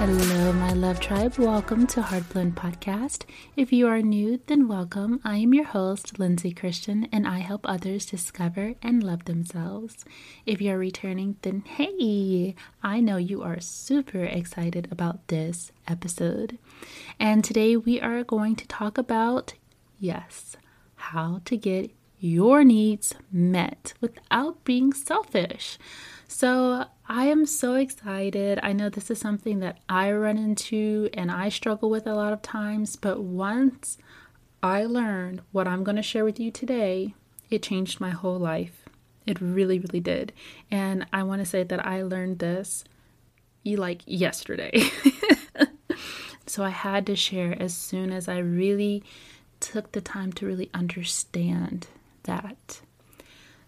Hello, my love tribe. Welcome to Heart Blend Podcast. If you are new, then welcome. I am your host, Lindsay Christian, and I help others discover and love themselves. If you're returning, then hey, I know you are super excited about this episode. And today we are going to talk about, yes, how to get your needs met without being selfish. So, I am so excited. I know this is something that I run into and I struggle with a lot of times, but once I learned what I'm going to share with you today, it changed my whole life. It really, really did. And I want to say that I learned this like yesterday. so I had to share as soon as I really took the time to really understand that.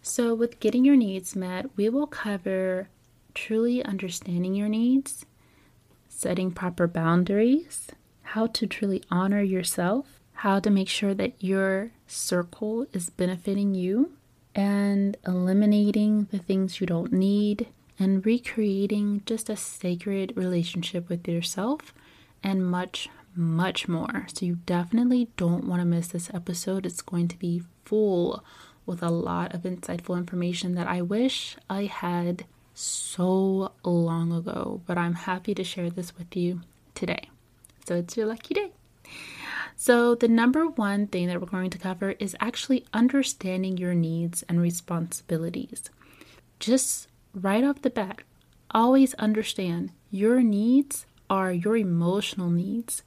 So, with getting your needs met, we will cover truly understanding your needs, setting proper boundaries, how to truly honor yourself, how to make sure that your circle is benefiting you, and eliminating the things you don't need, and recreating just a sacred relationship with yourself, and much, much more. So, you definitely don't want to miss this episode. It's going to be full with a lot of insightful information that I wish I had so long ago, but I'm happy to share this with you today. So it's your lucky day. So, the number one thing that we're going to cover is actually understanding your needs and responsibilities. Just right off the bat, always understand your needs are your emotional needs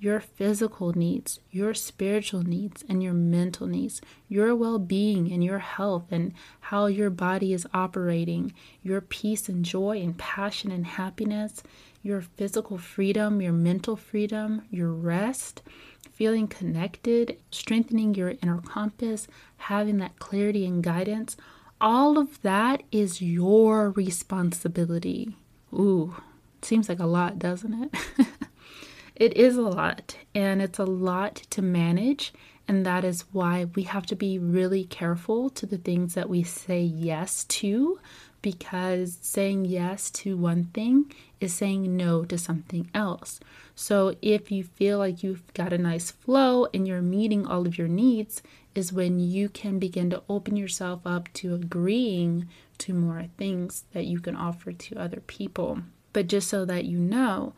your physical needs, your spiritual needs, and your mental needs, your well being and your health, and how your body is operating, your peace and joy and passion and happiness, your physical freedom, your mental freedom, your rest, feeling connected, strengthening your inner compass, having that clarity and guidance. All of that is your responsibility. Ooh, seems like a lot, doesn't it? It is a lot, and it's a lot to manage. And that is why we have to be really careful to the things that we say yes to, because saying yes to one thing is saying no to something else. So if you feel like you've got a nice flow and you're meeting all of your needs, is when you can begin to open yourself up to agreeing to more things that you can offer to other people. But just so that you know,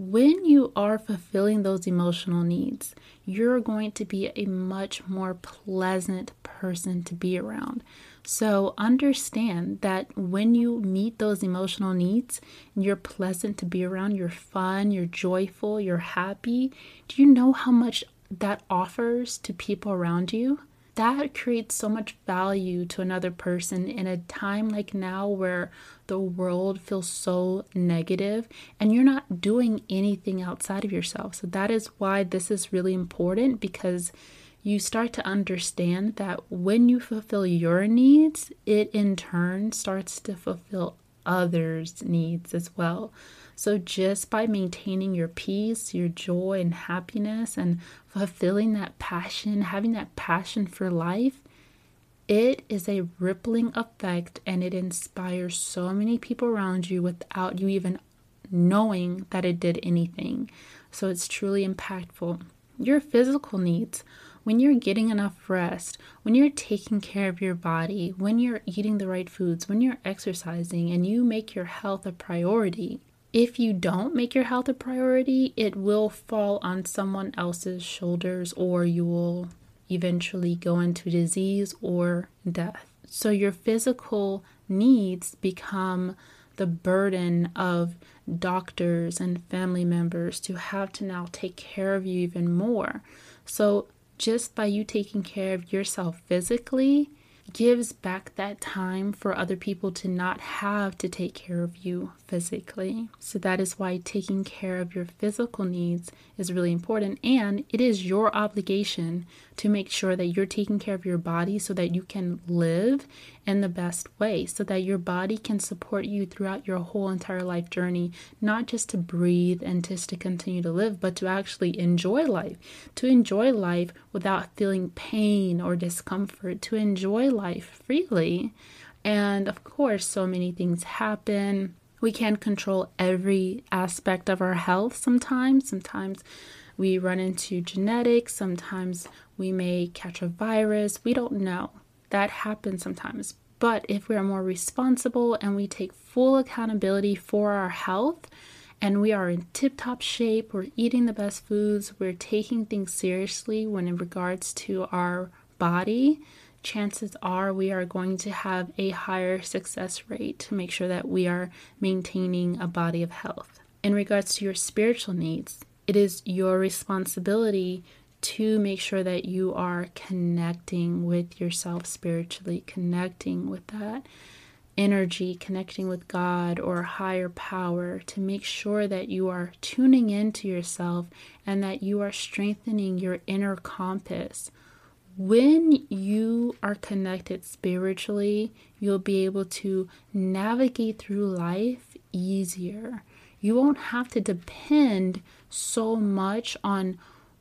when you are fulfilling those emotional needs, you're going to be a much more pleasant person to be around. So understand that when you meet those emotional needs, you're pleasant to be around, you're fun, you're joyful, you're happy. Do you know how much that offers to people around you? That creates so much value to another person in a time like now where the world feels so negative and you're not doing anything outside of yourself. So, that is why this is really important because you start to understand that when you fulfill your needs, it in turn starts to fulfill others' needs as well. So, just by maintaining your peace, your joy, and happiness, and fulfilling that passion, having that passion for life, it is a rippling effect and it inspires so many people around you without you even knowing that it did anything. So, it's truly impactful. Your physical needs when you're getting enough rest, when you're taking care of your body, when you're eating the right foods, when you're exercising, and you make your health a priority, if you don't make your health a priority, it will fall on someone else's shoulders or you will eventually go into disease or death. So your physical needs become the burden of doctors and family members to have to now take care of you even more. So just by you taking care of yourself physically, gives back that time for other people to not have to take care of you physically. So that is why taking care of your physical needs is really important. And it is your obligation to make sure that you're taking care of your body so that you can live in the best way, so that your body can support you throughout your whole entire life journey, not just to breathe and just to continue to live, but to actually enjoy life, to enjoy life without feeling pain or discomfort, to enjoy life freely. And of course, so many things happen We can't control every aspect of our health sometimes. Sometimes we run into genetics, sometimes we may catch a virus. We don't know. That happens sometimes. But if we are more responsible and we take full accountability for our health, and we are in tip top shape, we're eating the best foods, we're taking things seriously when in regards to our body, chances are we are going to have a higher success rate to make sure that we are maintaining a body of health. In regards to your spiritual needs, it is your responsibility to make sure that you are connecting with yourself spiritually, connecting with that energy, connecting with God or higher power, to make sure that you are tuning into yourself and that you are strengthening your inner compass. When you are connected spiritually, you'll be able to navigate through life easier. You won't have to depend so much on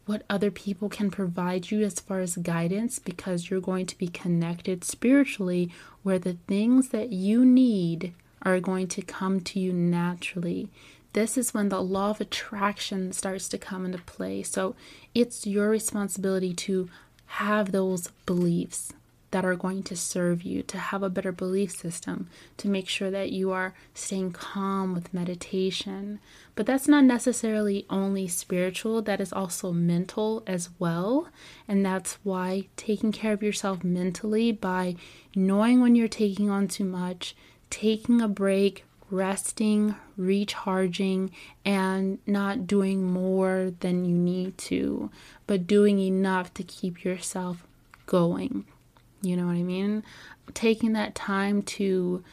what other people can provide you as far as guidance because you're going to be connected spiritually, where the things that you need are going to come to you naturally. This is when the law of attraction starts to come into play. So it's your responsibility to have those beliefs that are going to serve you, to have a better belief system, to make sure that you are staying calm with meditation. But that's not necessarily only spiritual, that is also mental as well. And that's why taking care of yourself mentally by knowing when you're taking on too much, taking a break, resting, recharging, and not doing more than you need to, but doing enough to keep yourself going. You know what I mean? Taking that time to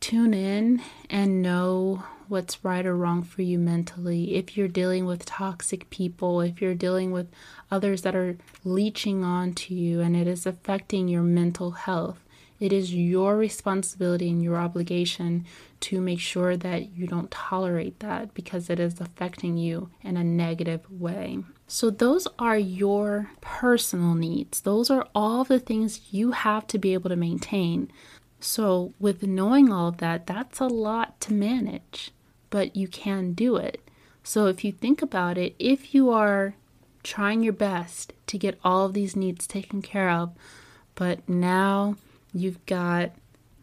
tune in and know what's right or wrong for you mentally. If you're dealing with toxic people, if you're dealing with others that are leeching onto you and it is affecting your mental health, it is your responsibility and your obligation to make sure that you don't tolerate that because it is affecting you in a negative way. So, those are your personal needs. Those are all the things you have to be able to maintain. So, with knowing all of that, that's a lot to manage, but you can do it. So, if you think about it, if you are trying your best to get all of these needs taken care of, but now You've got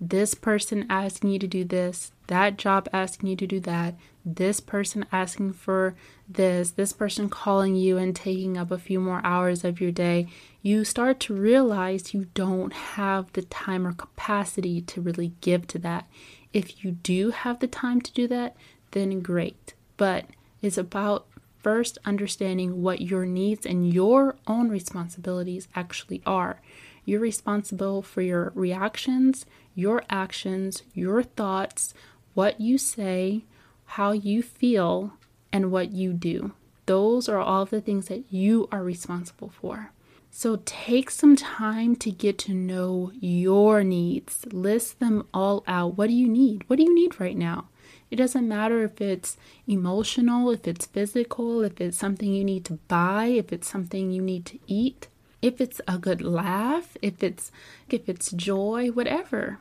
this person asking you to do this, that job asking you to do that, this person asking for this, this person calling you and taking up a few more hours of your day, you start to realize you don't have the time or capacity to really give to that. If you do have the time to do that, then great. But it's about first understanding what your needs and your own responsibilities actually are. You're responsible for your reactions, your actions, your thoughts, what you say, how you feel, and what you do. Those are all the things that you are responsible for. So take some time to get to know your needs. List them all out. What do you need? What do you need right now? It doesn't matter if it's emotional, if it's physical, if it's something you need to buy, if it's something you need to eat if it's a good laugh, if it's if it's joy, whatever.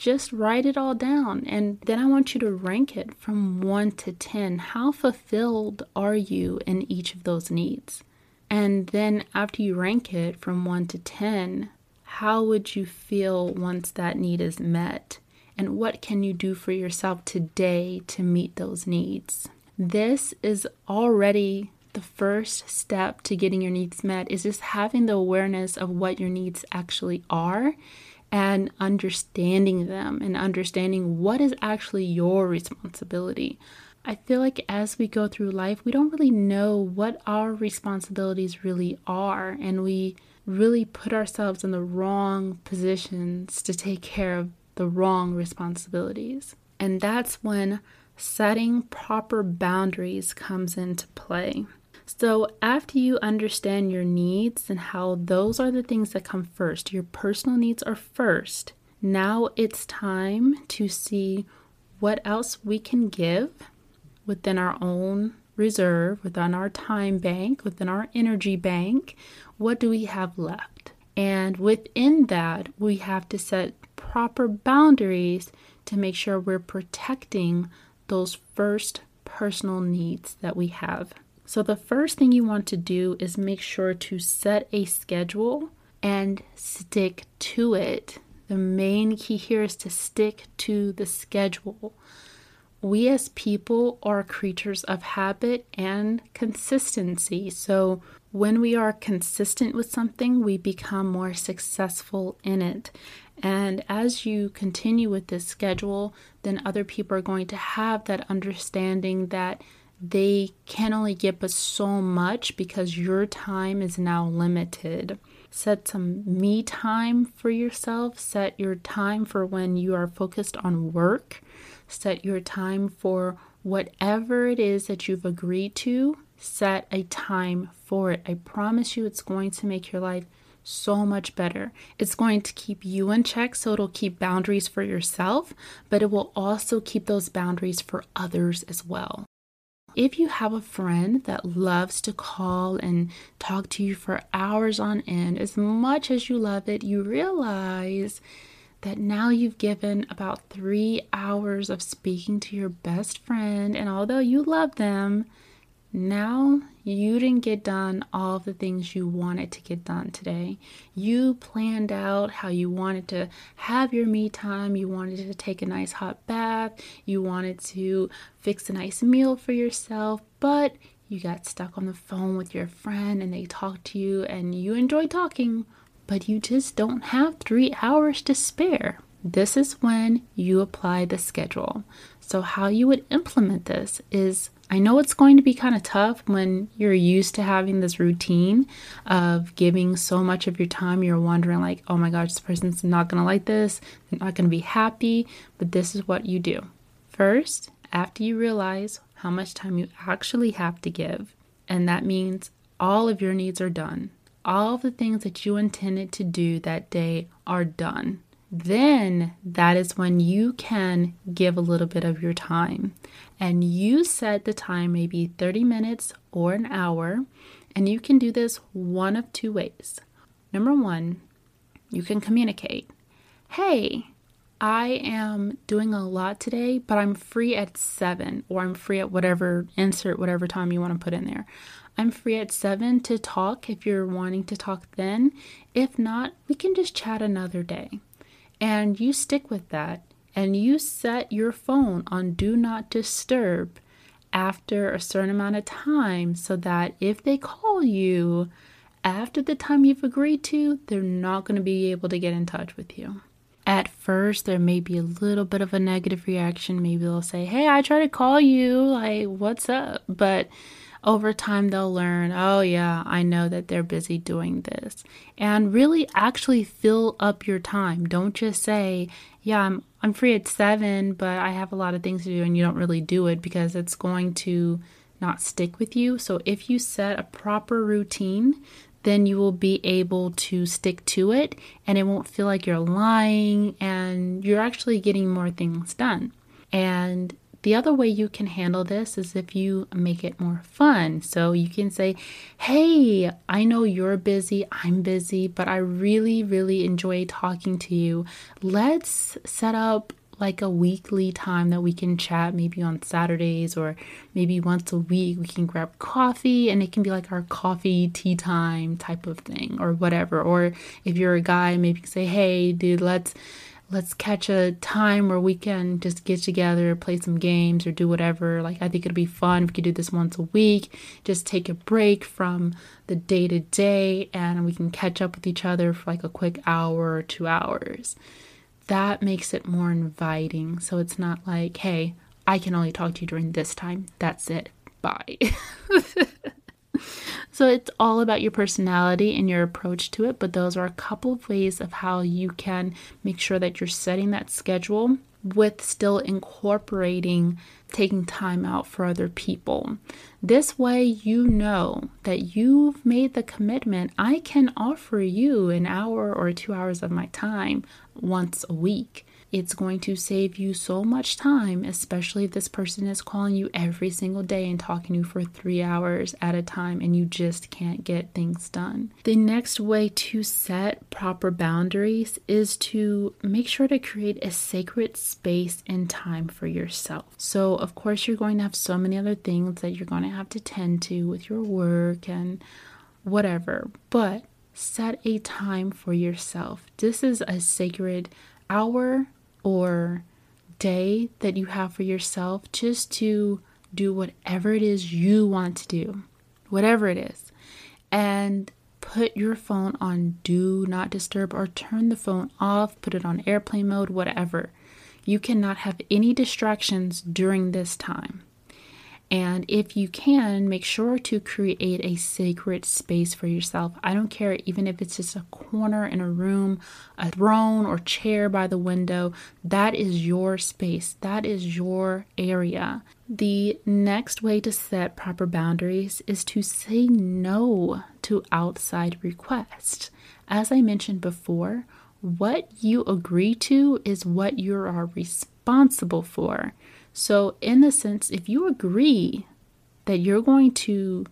Just write it all down and then I want you to rank it from 1 to 10. How fulfilled are you in each of those needs? And then after you rank it from 1 to 10, how would you feel once that need is met? And what can you do for yourself today to meet those needs? This is already the first step to getting your needs met is just having the awareness of what your needs actually are and understanding them and understanding what is actually your responsibility. I feel like as we go through life, we don't really know what our responsibilities really are, and we really put ourselves in the wrong positions to take care of the wrong responsibilities. And that's when setting proper boundaries comes into play. So, after you understand your needs and how those are the things that come first, your personal needs are first, now it's time to see what else we can give within our own reserve, within our time bank, within our energy bank. What do we have left? And within that, we have to set proper boundaries to make sure we're protecting those first personal needs that we have. So, the first thing you want to do is make sure to set a schedule and stick to it. The main key here is to stick to the schedule. We as people are creatures of habit and consistency. So, when we are consistent with something, we become more successful in it. And as you continue with this schedule, then other people are going to have that understanding that they can only give us so much because your time is now limited. Set some me time for yourself. Set your time for when you are focused on work. Set your time for whatever it is that you've agreed to. Set a time for it. I promise you, it's going to make your life so much better. It's going to keep you in check, so it'll keep boundaries for yourself, but it will also keep those boundaries for others as well. If you have a friend that loves to call and talk to you for hours on end, as much as you love it, you realize that now you've given about three hours of speaking to your best friend, and although you love them, now you didn't get done all the things you wanted to get done today. You planned out how you wanted to have your me time. You wanted to take a nice hot bath. You wanted to fix a nice meal for yourself, but you got stuck on the phone with your friend and they talked to you and you enjoy talking, but you just don't have three hours to spare. This is when you apply the schedule. So, how you would implement this is I know it's going to be kind of tough when you're used to having this routine of giving so much of your time. You're wondering, like, oh my gosh, this person's not going to like this, they're not going to be happy. But this is what you do. First, after you realize how much time you actually have to give, and that means all of your needs are done, all of the things that you intended to do that day are done then that is when you can give a little bit of your time. And you set the time maybe 30 minutes or an hour. And you can do this one of two ways. Number one, you can communicate. Hey, I am doing a lot today, but I'm free at seven, or I'm free at whatever, insert whatever time you want to put in there. I'm free at seven to talk if you're wanting to talk then. If not, we can just chat another day and you stick with that and you set your phone on do not disturb after a certain amount of time so that if they call you after the time you've agreed to, they're not going to be able to get in touch with you. At first, there may be a little bit of a negative reaction. Maybe they'll say, Hey, I tried to call you. Like, what's up? But over time they'll learn, oh yeah, I know that they're busy doing this. And really actually fill up your time. Don't just say, yeah, I'm I'm free at 7, but I have a lot of things to do and you don't really do it because it's going to not stick with you. So if you set a proper routine, then you will be able to stick to it and it won't feel like you're lying and you're actually getting more things done. And the other way you can handle this is if you make it more fun. So you can say, Hey, I know you're busy, I'm busy, but I really, really enjoy talking to you. Let's set up like a weekly time that we can chat, maybe on Saturdays or maybe once a week. We can grab coffee and it can be like our coffee tea time type of thing or whatever. Or if you're a guy, maybe say, Hey, dude, let's let's catch a time where we can just get together, play some games, or do whatever. Like, I think it'd be fun if we could do this once a week. Just take a break from the day to day and we can catch up with each other for like a quick hour or two hours. That makes it more inviting. So it's not like, hey, I can only talk to you during this time. That's it. Bye. So it's all about your personality and your approach to it, but those are a couple of ways of how you can make sure that you're setting that schedule with still incorporating taking time out for other people. This way, you know that you've made the commitment. I can offer you an hour or two hours of my time once a week. It's going to save you so much time, especially if this person is calling you every single day and talking to you for three hours at a time and you just can't get things done. The next way to set proper boundaries is to make sure to create a sacred space and time for yourself. So, of course, you're going to have so many other things that you're going to have to tend to with your work and whatever, but set a time for yourself. This is a sacred hour or day that you have for yourself just to do whatever it is you want to do, whatever it is. And put your phone on do not disturb or turn the phone off, put it on airplane mode, whatever. You cannot have any distractions during this time. And if you can, make sure to create a sacred space for yourself. I don't care, even if it's just a corner in a room, a throne or chair by the window, that is your space, that is your area. The next way to set proper boundaries is to say no to outside requests. As I mentioned before, what you agree to is what you are responsible for. So, in the sense, if you agree that you're going to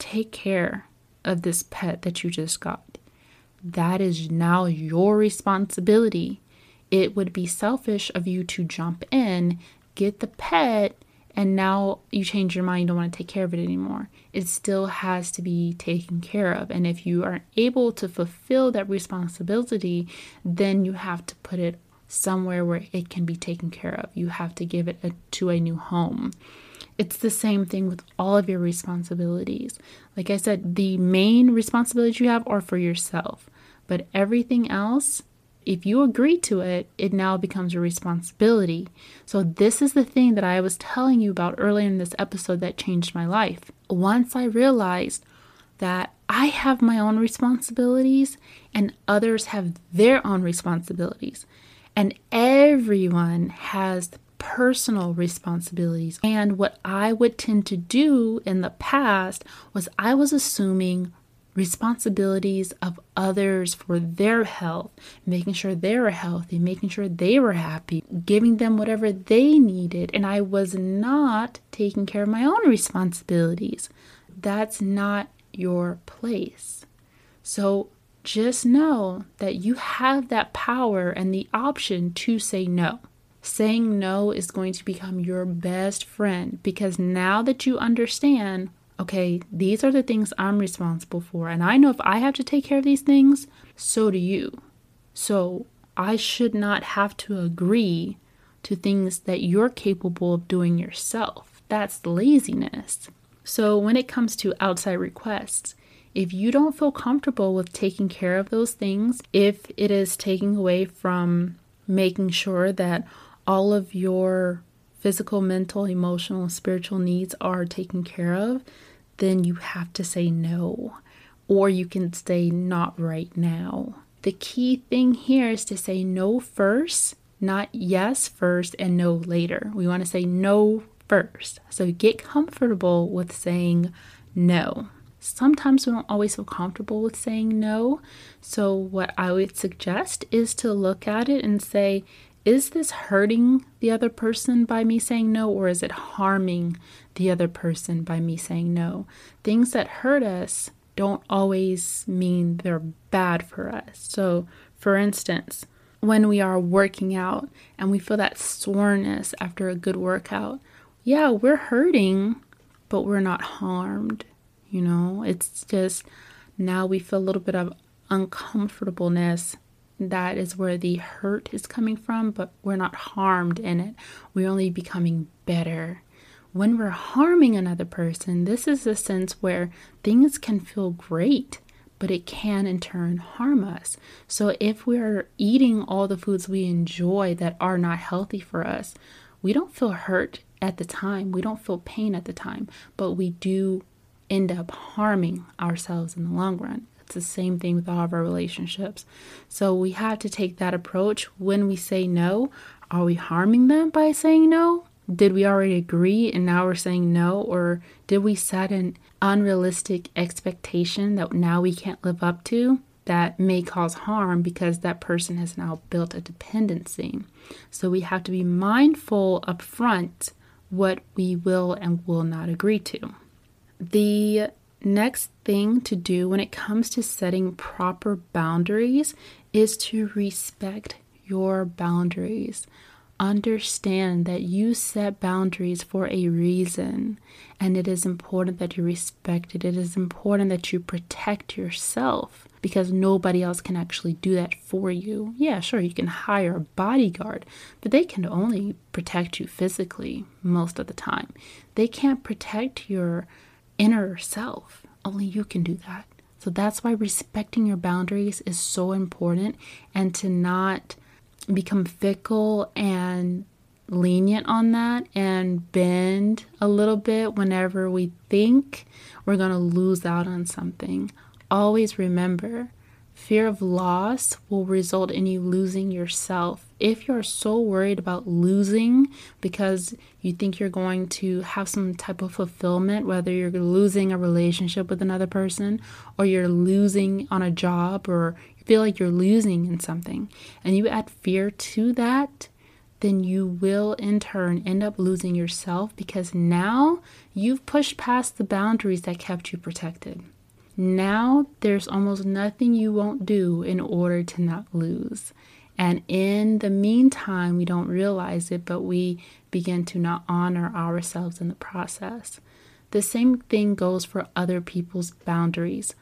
take care of this pet that you just got, that is now your responsibility. It would be selfish of you to jump in, get the pet, and now you change your mind, you don't want to take care of it anymore. It still has to be taken care of. And if you aren't able to fulfill that responsibility, then you have to put it somewhere where it can be taken care of. You have to give it a, to a new home. It's the same thing with all of your responsibilities. Like I said, the main responsibilities you have are for yourself, but everything else, if you agree to it, it now becomes a responsibility. So, this is the thing that I was telling you about earlier in this episode that changed my life. Once I realized that I have my own responsibilities and others have their own responsibilities. And everyone has personal responsibilities. And what I would tend to do in the past was I was assuming responsibilities of others for their health, making sure they were healthy, making sure they were happy, giving them whatever they needed. And I was not taking care of my own responsibilities. That's not your place. So just know that you have that power and the option to say no. Saying no is going to become your best friend because now that you understand, okay, these are the things I'm responsible for, and I know if I have to take care of these things, so do you. So I should not have to agree to things that you're capable of doing yourself. That's laziness. So when it comes to outside requests, if you don't feel comfortable with taking care of those things, if it is taking away from making sure that all of your physical, mental, emotional, spiritual needs are taken care of, then you have to say no. Or you can say not right now. The key thing here is to say no first, not yes first and no later. We want to say no first. So get comfortable with saying no sometimes we don't always feel comfortable with saying no. So, what I would suggest is to look at it and say, is this hurting the other person by me saying no, or is it harming the other person by me saying no? Things that hurt us don't always mean they're bad for us. So, for instance, when we are working out and we feel that soreness after a good workout, yeah, we're hurting, but we're not harmed. You know, it's just now we feel a little bit of uncomfortableness. That is where the hurt is coming from, but we're not harmed in it. We're only becoming better. When we're harming another person, this is a sense where things can feel great, but it can in turn harm us. So if we're eating all the foods we enjoy that are not healthy for us, we don't feel hurt at the time. We don't feel pain at the time, but we do end up harming ourselves in the long run. It's the same thing with all of our relationships. So we have to take that approach when we say no. Are we harming them by saying no? Did we already agree and now we're saying no? Or did we set an unrealistic expectation that now we can't live up to? that may cause harm because that person has now built a dependency. So we have to be mindful up front what we will and will not agree to. The next thing to do when it comes to setting proper boundaries is to respect your boundaries. Understand that you set boundaries for a reason, and it is important that you respect it. It is important that you protect yourself because nobody else can actually do that for you. Yeah, sure, you can hire a bodyguard, but they can only protect you physically most of the time. They can't protect your inner self. Only you can do that. So that's why respecting your boundaries is so important and to not become fickle and lenient on that and bend a little bit whenever we think we're going to lose out on something always remember fear of loss will result in you losing yourself. If you're so worried about losing because you think you're going to have some type of fulfillment, whether you're losing a relationship with another person or you're losing on a job or you feel like you're losing in something, and you add fear to that, then you will in turn end up losing yourself because now you've pushed past the boundaries that kept you protected. Now there's almost nothing you won't do in order to not lose. And in the meantime, we don't realize it, but we begin to not honor ourselves in the process. The same thing goes for other people's boundaries.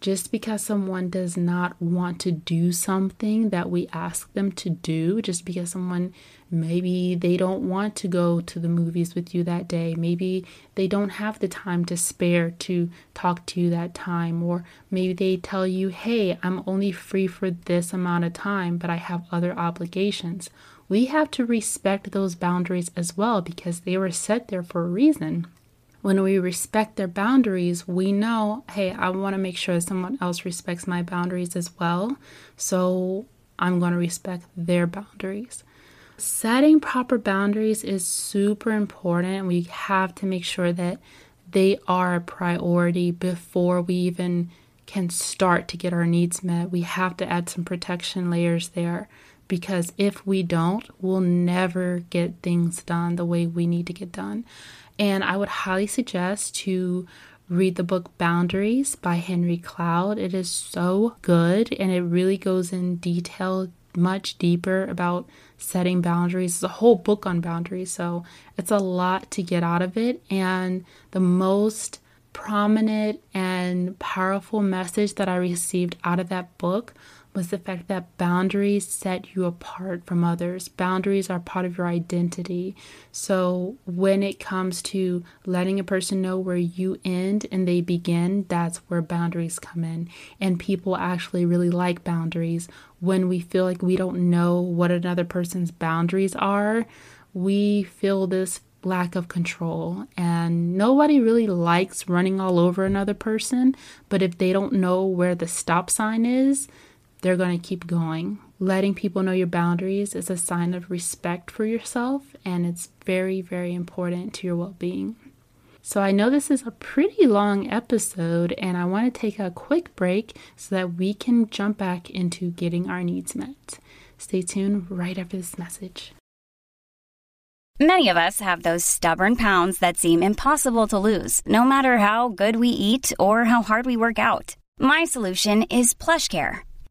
Just because someone does not want to do something that we ask them to do, just because someone maybe they don't want to go to the movies with you that day, maybe they don't have the time to spare to talk to you that time, or maybe they tell you, hey, I'm only free for this amount of time, but I have other obligations. We have to respect those boundaries as well because they were set there for a reason when we respect their boundaries, we know, hey, I want to make sure someone else respects my boundaries as well. So I'm going to respect their boundaries. Setting proper boundaries is super important. We have to make sure that they are a priority before we even can start to get our needs met. We have to add some protection layers there because if we don't, we'll never get things done the way we need to get done. And I would highly suggest to read the book Boundaries by Henry Cloud. It is so good and it really goes in detail much deeper about setting boundaries. It's a whole book on boundaries, so it's a lot to get out of it. And the most prominent and powerful message that I received out of that book was the fact that boundaries set you apart from others. Boundaries are part of your identity. So when it comes to letting a person know where you end and they begin, that's where boundaries come in. And people actually really like boundaries. When we feel like we don't know what another person's boundaries are, we feel this lack of control. And nobody really likes running all over another person, but if they don't know where the stop sign is, they're going to keep going. Letting people know your boundaries is a sign of respect for yourself, and it's very, very important to your well being. So, I know this is a pretty long episode, and I want to take a quick break so that we can jump back into getting our needs met. Stay tuned right after this message. Many of us have those stubborn pounds that seem impossible to lose, no matter how good we eat or how hard we work out. My solution is PlushCare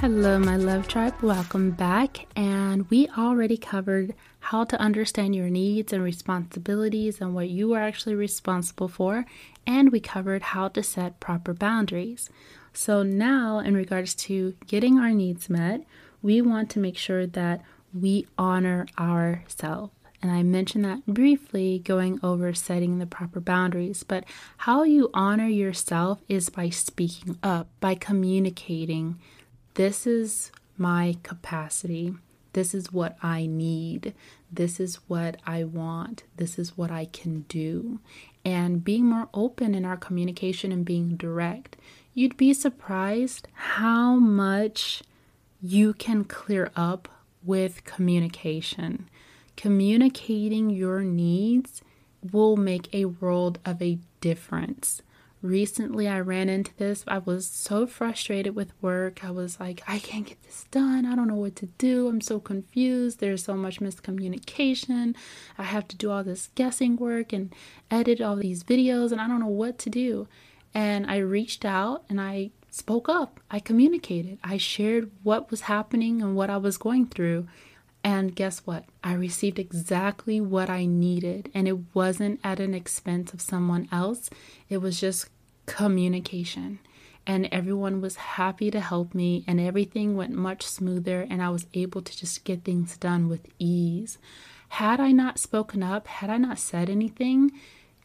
Hello, my love tribe. Welcome back. And we already covered how to understand your needs and responsibilities and what you are actually responsible for. And we covered how to set proper boundaries. So, now in regards to getting our needs met, we want to make sure that we honor ourselves. And I mentioned that briefly going over setting the proper boundaries. But how you honor yourself is by speaking up, by communicating this is my capacity. This is what I need. This is what I want. This is what I can do. And being more open in our communication and being direct. You'd be surprised how much you can clear up with communication. Communicating your needs will make a world of a difference recently I ran into this. I was so frustrated with work. I was like, I can't get this done. I don't know what to do. I'm so confused. There's so much miscommunication. I have to do all this guessing work and edit all these videos, and I don't know what to do. And I reached out and I spoke up. I communicated. I shared what was happening and what I was going through. And guess what? I received exactly what I needed. And it wasn't at an expense of someone else, it was just communication. And everyone was happy to help me, and everything went much smoother, and I was able to just get things done with ease. Had I not spoken up, had I not said anything,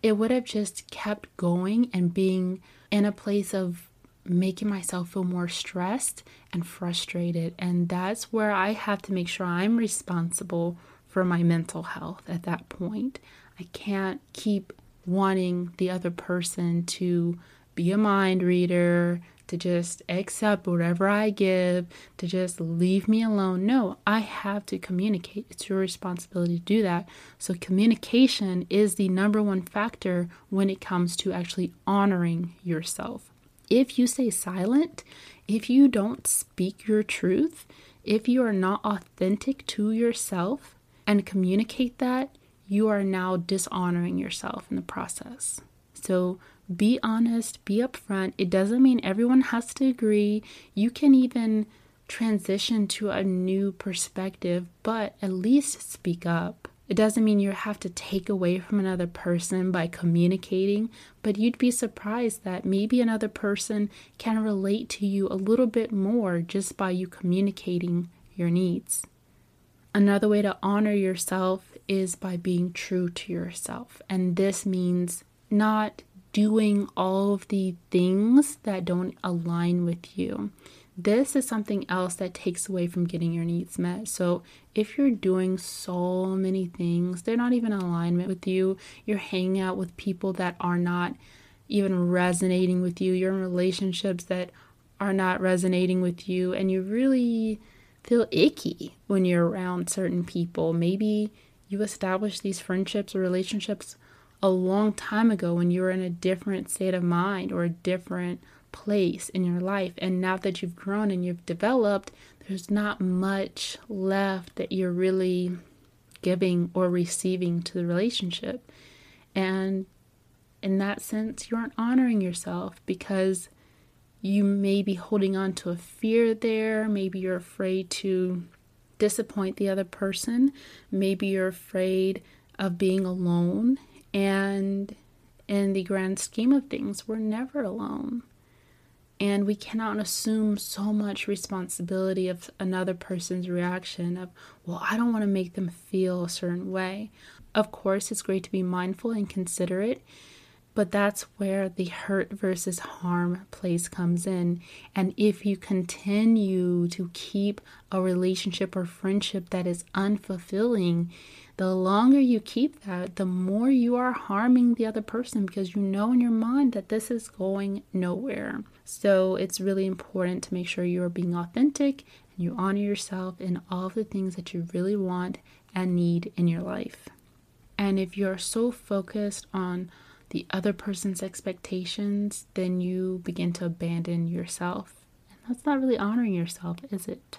it would have just kept going and being in a place of making myself feel more stressed and frustrated. And that's where I have to make sure I'm responsible for my mental health at that point. I can't keep wanting the other person to be a mind reader, to just accept whatever I give, to just leave me alone. No, I have to communicate. It's your responsibility to do that. So, communication is the number one factor when it comes to actually honoring yourself if you stay silent, if you don't speak your truth, if you are not authentic to yourself and communicate that, you are now dishonoring yourself in the process. So be honest, be upfront. It doesn't mean everyone has to agree. You can even transition to a new perspective, but at least speak up. It doesn't mean you have to take away from another person by communicating, but you'd be surprised that maybe another person can relate to you a little bit more just by you communicating your needs. Another way to honor yourself is by being true to yourself. And this means not doing all of the things that don't align with you. This is something else that takes away from getting your needs met. So, if you're doing so many things, they're not even in alignment with you, you're hanging out with people that are not even resonating with you, you're in relationships that are not resonating with you, and you really feel icky when you're around certain people. Maybe you established these friendships or relationships a long time ago when you were in a different state of mind or a different place in your life. And now that you've grown and you've developed, there's not much left that you're really giving or receiving to the relationship. And in that sense, you aren't honoring yourself because you may be holding on to a fear there. Maybe you're afraid to disappoint the other person. Maybe you're afraid of being alone. And in the grand scheme of things, we're never alone and we cannot assume so much responsibility of another person's reaction of well i don't want to make them feel a certain way of course it's great to be mindful and considerate but that's where the hurt versus harm place comes in. And if you continue to keep a relationship or friendship that is unfulfilling, the longer you keep that, the more you are harming the other person because you know in your mind that this is going nowhere. So it's really important to make sure you are being authentic and you honor yourself in all the things that you really want and need in your life. And if you're so focused on the other person's expectations, then you begin to abandon yourself. And that's not really honoring yourself, is it?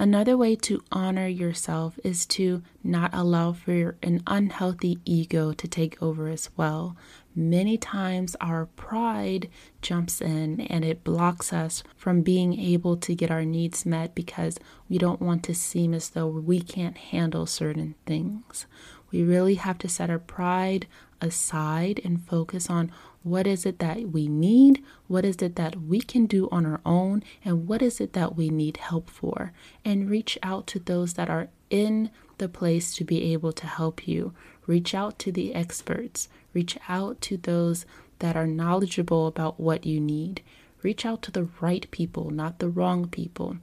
Another way to honor yourself is to not allow for an unhealthy ego to take over as well. Many times our pride jumps in and it blocks us from being able to get our needs met because we don't want to seem as though we can't handle certain things. We really have to set our pride aside and focus on what is it that we need, what is it that we can do on our own, and what is it that we need help for, and reach out to those that are in the place to be able to help you. Reach out to the experts, reach out to those that are knowledgeable about what you need. Reach out to the right people, not the wrong people.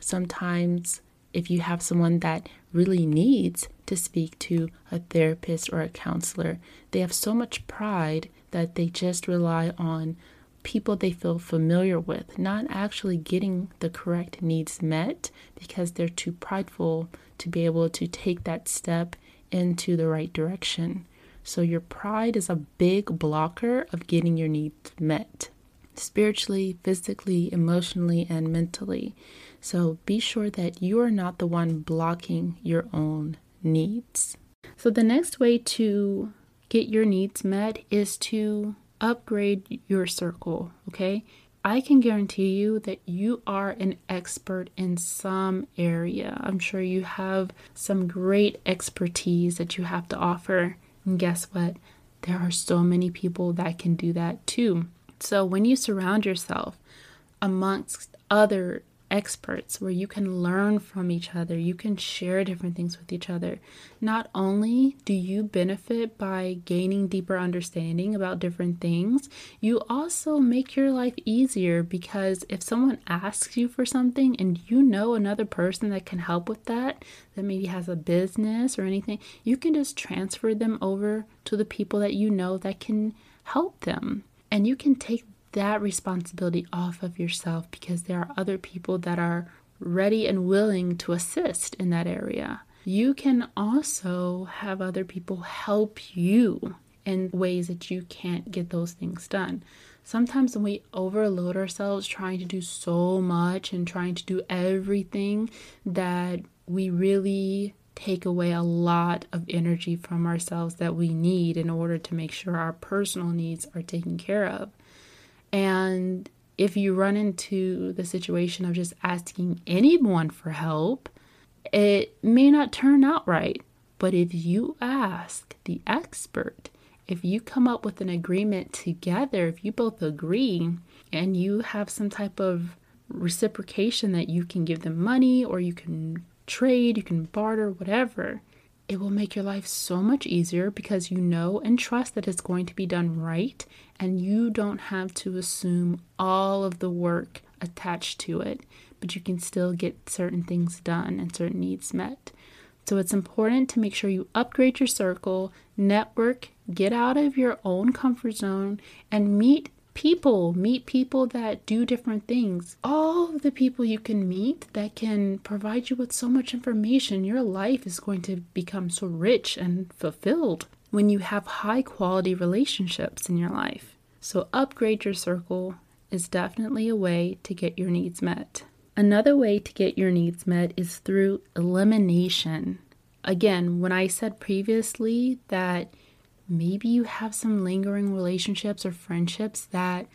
Sometimes if you have someone that really needs to speak to a therapist or a counselor, they have so much pride that they just rely on people they feel familiar with, not actually getting the correct needs met because they're too prideful to be able to take that step into the right direction. So, your pride is a big blocker of getting your needs met spiritually, physically, emotionally, and mentally. So, be sure that you are not the one blocking your own needs. So, the next way to get your needs met is to upgrade your circle, okay? I can guarantee you that you are an expert in some area. I'm sure you have some great expertise that you have to offer. And guess what? There are so many people that can do that too. So when you surround yourself amongst other experts where you can learn from each other, you can share different things with each other. Not only do you benefit by gaining deeper understanding about different things, you also make your life easier because if someone asks you for something and you know another person that can help with that, that maybe has a business or anything, you can just transfer them over to the people that you know that can help them. And you can take that responsibility off of yourself because there are other people that are ready and willing to assist in that area. You can also have other people help you in ways that you can't get those things done. Sometimes when we overload ourselves trying to do so much and trying to do everything that we really take away a lot of energy from ourselves that we need in order to make sure our personal needs are taken care of. And if you run into the situation of just asking anyone for help, it may not turn out right. But if you ask the expert, if you come up with an agreement together, if you both agree and you have some type of reciprocation that you can give them money or you can trade, you can barter, whatever, it will make your life so much easier because you know and trust that it's going to be done right and you don't have to assume all of the work attached to it, but you can still get certain things done and certain needs met. So it's important to make sure you upgrade your circle, network, get out of your own comfort zone, and meet people, meet people that do different things. All the people you can meet that can provide you with so much information, your life is going to become so rich and fulfilled when you have high quality relationships in your life. So, upgrade your circle is definitely a way to get your needs met. Another way to get your needs met is through elimination. Again, when I said previously that maybe you have some lingering relationships or friendships that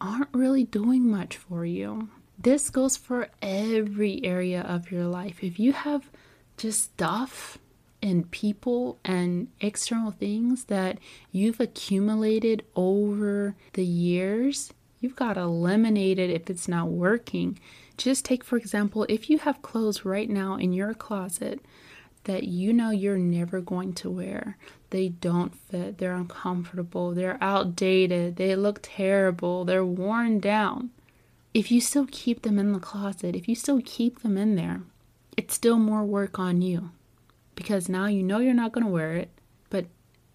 aren't really doing much for you. This goes for every area of your life. If you have just stuff and people and external things that you've accumulated over the years, you've got to eliminate it if it's not working. Just take, for example, if you have clothes right now in your closet that you know you're never going to wear. They don't fit, they're uncomfortable, they're outdated, they look terrible, they're worn down. If you still keep them in the closet, if you still keep them in there, it's still more work on you because now you know you're not going to wear it, but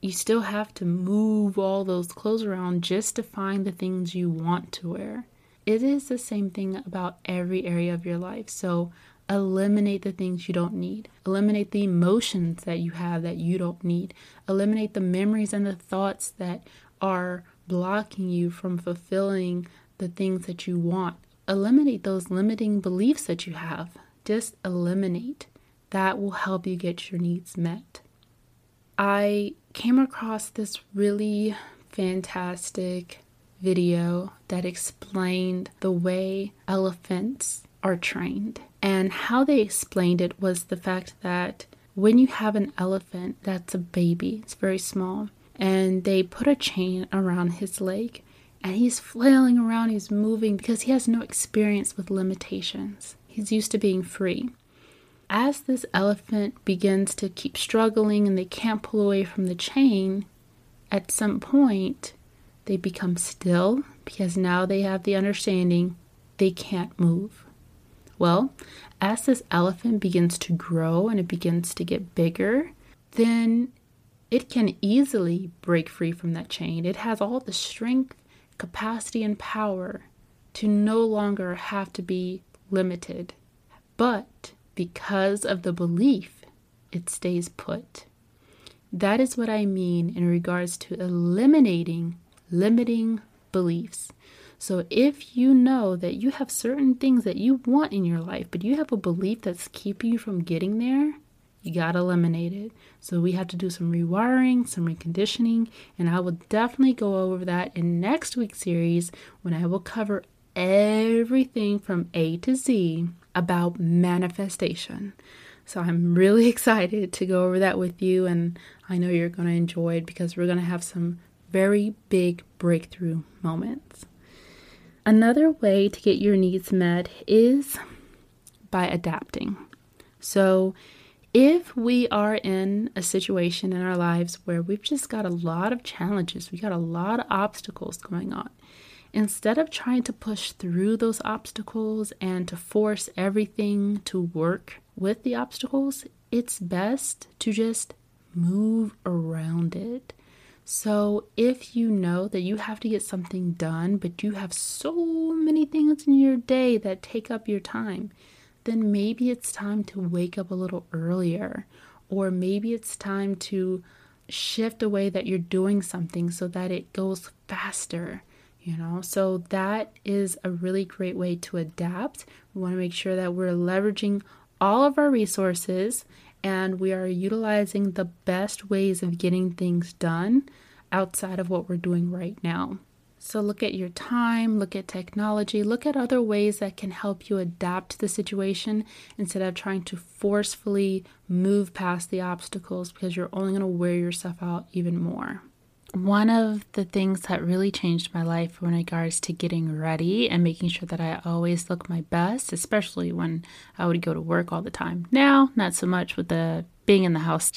you still have to move all those clothes around just to find the things you want to wear. It is the same thing about every area of your life. So Eliminate the things you don't need. Eliminate the emotions that you have that you don't need. Eliminate the memories and the thoughts that are blocking you from fulfilling the things that you want. Eliminate those limiting beliefs that you have. Just eliminate. That will help you get your needs met. I came across this really fantastic video that explained the way elephants are trained. And how they explained it was the fact that when you have an elephant that's a baby, it's very small, and they put a chain around his leg and he's flailing around, he's moving because he has no experience with limitations. He's used to being free. As this elephant begins to keep struggling and they can't pull away from the chain, at some point they become still because now they have the understanding they can't move. Well, as this elephant begins to grow and it begins to get bigger, then it can easily break free from that chain. It has all the strength, capacity, and power to no longer have to be limited. But because of the belief, it stays put. That is what I mean in regards to eliminating limiting beliefs. So if you know that you have certain things that you want in your life, but you have a belief that's keeping you from getting there, you got to eliminate it. So we have to do some rewiring, some reconditioning, and I will definitely go over that in next week's series when I will cover everything from A to Z about manifestation. So I'm really excited to go over that with you, and I know you're going to enjoy it because we're going to have some very big breakthrough moments. Another way to get your needs met is by adapting. So, if we are in a situation in our lives where we've just got a lot of challenges, we got a lot of obstacles going on, instead of trying to push through those obstacles and to force everything to work with the obstacles, it's best to just move around it. So, if you know that you have to get something done, but you have so many things in your day that take up your time, then maybe it's time to wake up a little earlier, or maybe it's time to shift the way that you're doing something so that it goes faster you know? So that is a really great way to adapt. We want to make sure that we're leveraging all of our resources and we are utilizing the best ways of getting things done outside of what we're doing right now so look at your time, look at technology, look at other ways that can help you adapt to the situation instead of trying to forcefully move past the obstacles because you're only going to wear yourself out even more. One of the things that really changed my life in regards to getting ready and making sure that I always look my best, especially when I would go to work all the time. Now, not so much with the being in the house,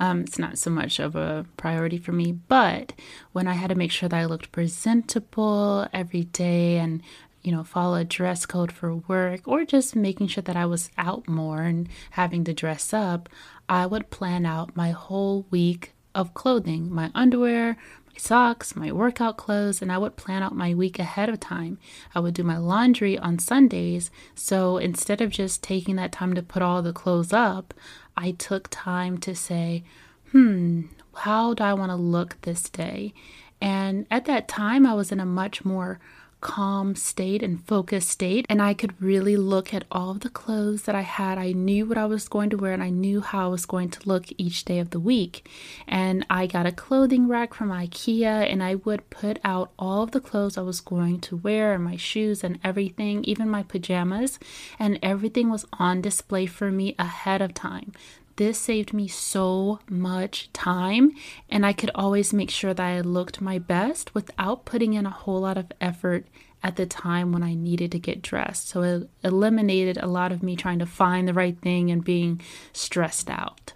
um, it's not so much of a priority for me. But when I had to make sure that I looked presentable every day and you know, follow a dress code for work or just making sure that I was out more and having to dress up, I would plan out my whole week of clothing my underwear, my socks, my workout clothes, and I would plan out my week ahead of time. I would do my laundry on Sundays. So instead of just taking that time to put all the clothes up, I took time to say, hmm, how do I want to look this day? And at that time, I was in a much more calm state and focused state. And I could really look at all of the clothes that I had. I knew what I was going to wear and I knew how I was going to look each day of the week. And I got a clothing rack from IKEA and I would put out all of the clothes I was going to wear and my shoes and everything, even my pajamas. And everything was on display for me ahead of time. This saved me so much time, and I could always make sure that I looked my best without putting in a whole lot of effort at the time when I needed to get dressed. So it eliminated a lot of me trying to find the right thing and being stressed out.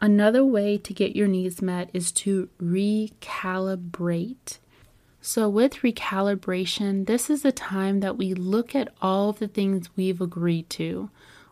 Another way to get your needs met is to recalibrate. So, with recalibration, this is the time that we look at all the things we've agreed to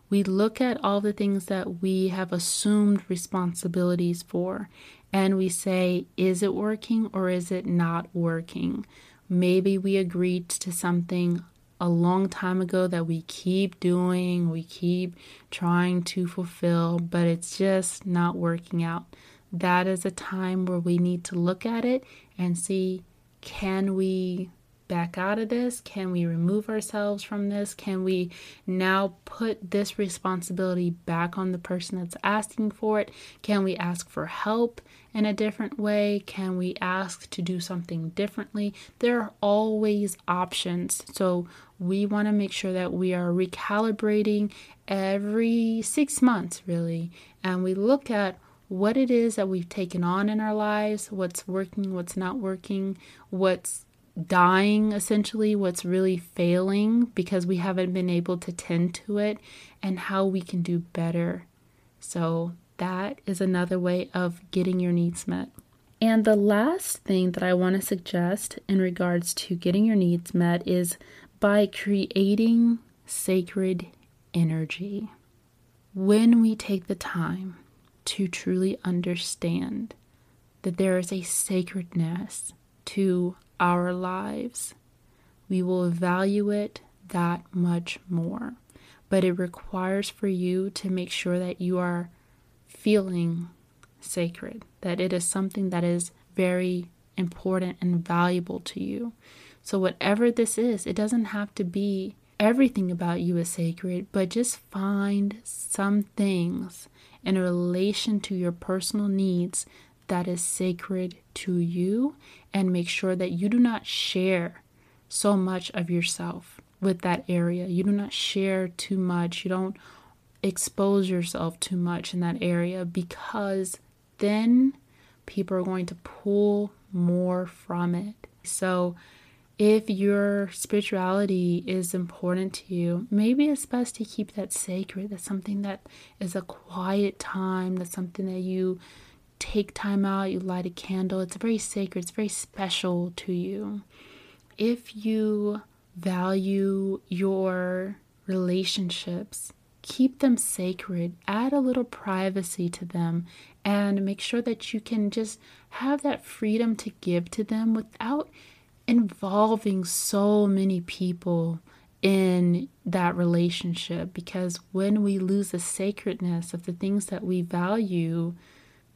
we look at all the things that we have assumed responsibilities for and we say, is it working or is it not working? Maybe we agreed to something a long time ago that we keep doing, we keep trying to fulfill, but it's just not working out. That is a time where we need to look at it and see can we back out of this? Can we remove ourselves from this? Can we now put this responsibility back on the person that's asking for it? Can we ask for help in a different way? Can we ask to do something differently? There are always options. So we want to make sure that we are recalibrating every six months, really, and we look at what it is that we've taken on in our lives, what's working, what's not working, what's dying essentially, what's really failing because we haven't been able to tend to it, and how we can do better. So, that is another way of getting your needs met. And the last thing that I want to suggest in regards to getting your needs met is by creating sacred energy. When we take the time to truly understand that there is a sacredness to our lives, we will value it that much more. But it requires for you to make sure that you are feeling sacred, that it is something that is very important and valuable to you. So, whatever this is, it doesn't have to be everything about you is sacred, but just find some things in relation to your personal needs that is sacred to you and make sure that you do not share so much of yourself with that area. You do not share too much. You don't expose yourself too much in that area because then people are going to pull more from it. So, if your spirituality is important to you, maybe it's best to keep that sacred. That's something that is a quiet time. That's something that you take time out, you light a candle. It's very sacred, it's very special to you. If you value your relationships, keep them sacred, add a little privacy to them, and make sure that you can just have that freedom to give to them without involving so many people in that relationship. Because when we lose the sacredness of the things that we value,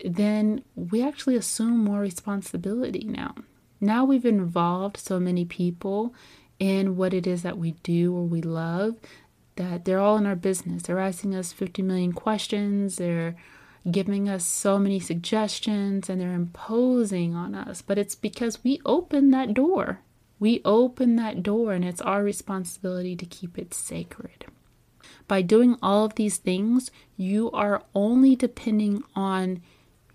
then we actually assume more responsibility now. Now we've involved so many people in what it is that we do or we love that they're all in our business. They're asking us 50 million questions, they're giving us so many suggestions, and they're imposing on us. But it's because we open that door. We open that door, and it's our responsibility to keep it sacred. By doing all of these things, you are only depending on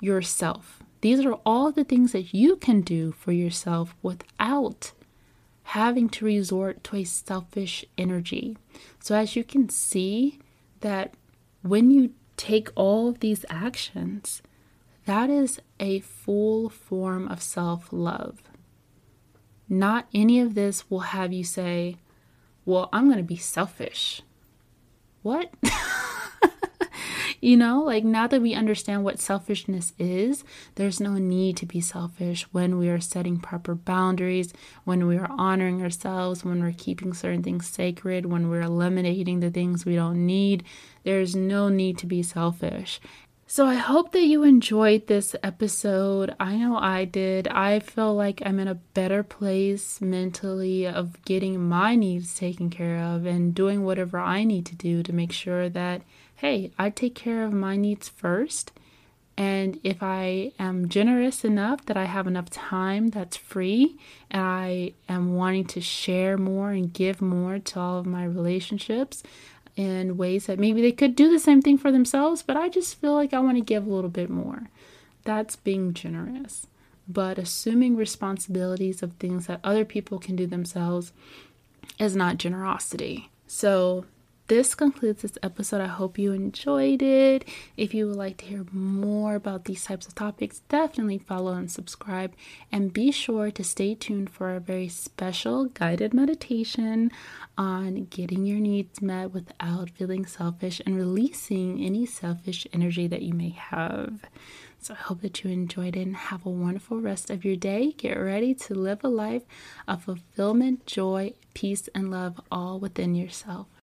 yourself. These are all the things that you can do for yourself without having to resort to a selfish energy. So, as you can see, that when you take all of these actions, that is a full form of self love. Not any of this will have you say, Well, I'm going to be selfish. What? You know, like now that we understand what selfishness is, there's no need to be selfish when we are setting proper boundaries, when we are honoring ourselves, when we're keeping certain things sacred, when we're eliminating the things we don't need. There's no need to be selfish. So I hope that you enjoyed this episode. I know I did. I feel like I'm in a better place mentally of getting my needs taken care of and doing whatever I need to do to make sure that hey, I take care of my needs first. And if I am generous enough that I have enough time that's free and I am wanting to share more and give more to all of my relationships in ways that maybe they could do the same thing for themselves, but I just feel like I want to give a little bit more. That's being generous. But assuming responsibilities of things that other people can do themselves is not generosity. So this concludes this episode. I hope you enjoyed it. If you would like to hear more about these types of topics, definitely follow and subscribe. And be sure to stay tuned for a very special guided meditation on getting your needs met without feeling selfish and releasing any selfish energy that you may have. So I hope that you enjoyed it and have a wonderful rest of your day. Get ready to live a life of fulfillment, joy, peace, and love all within yourself.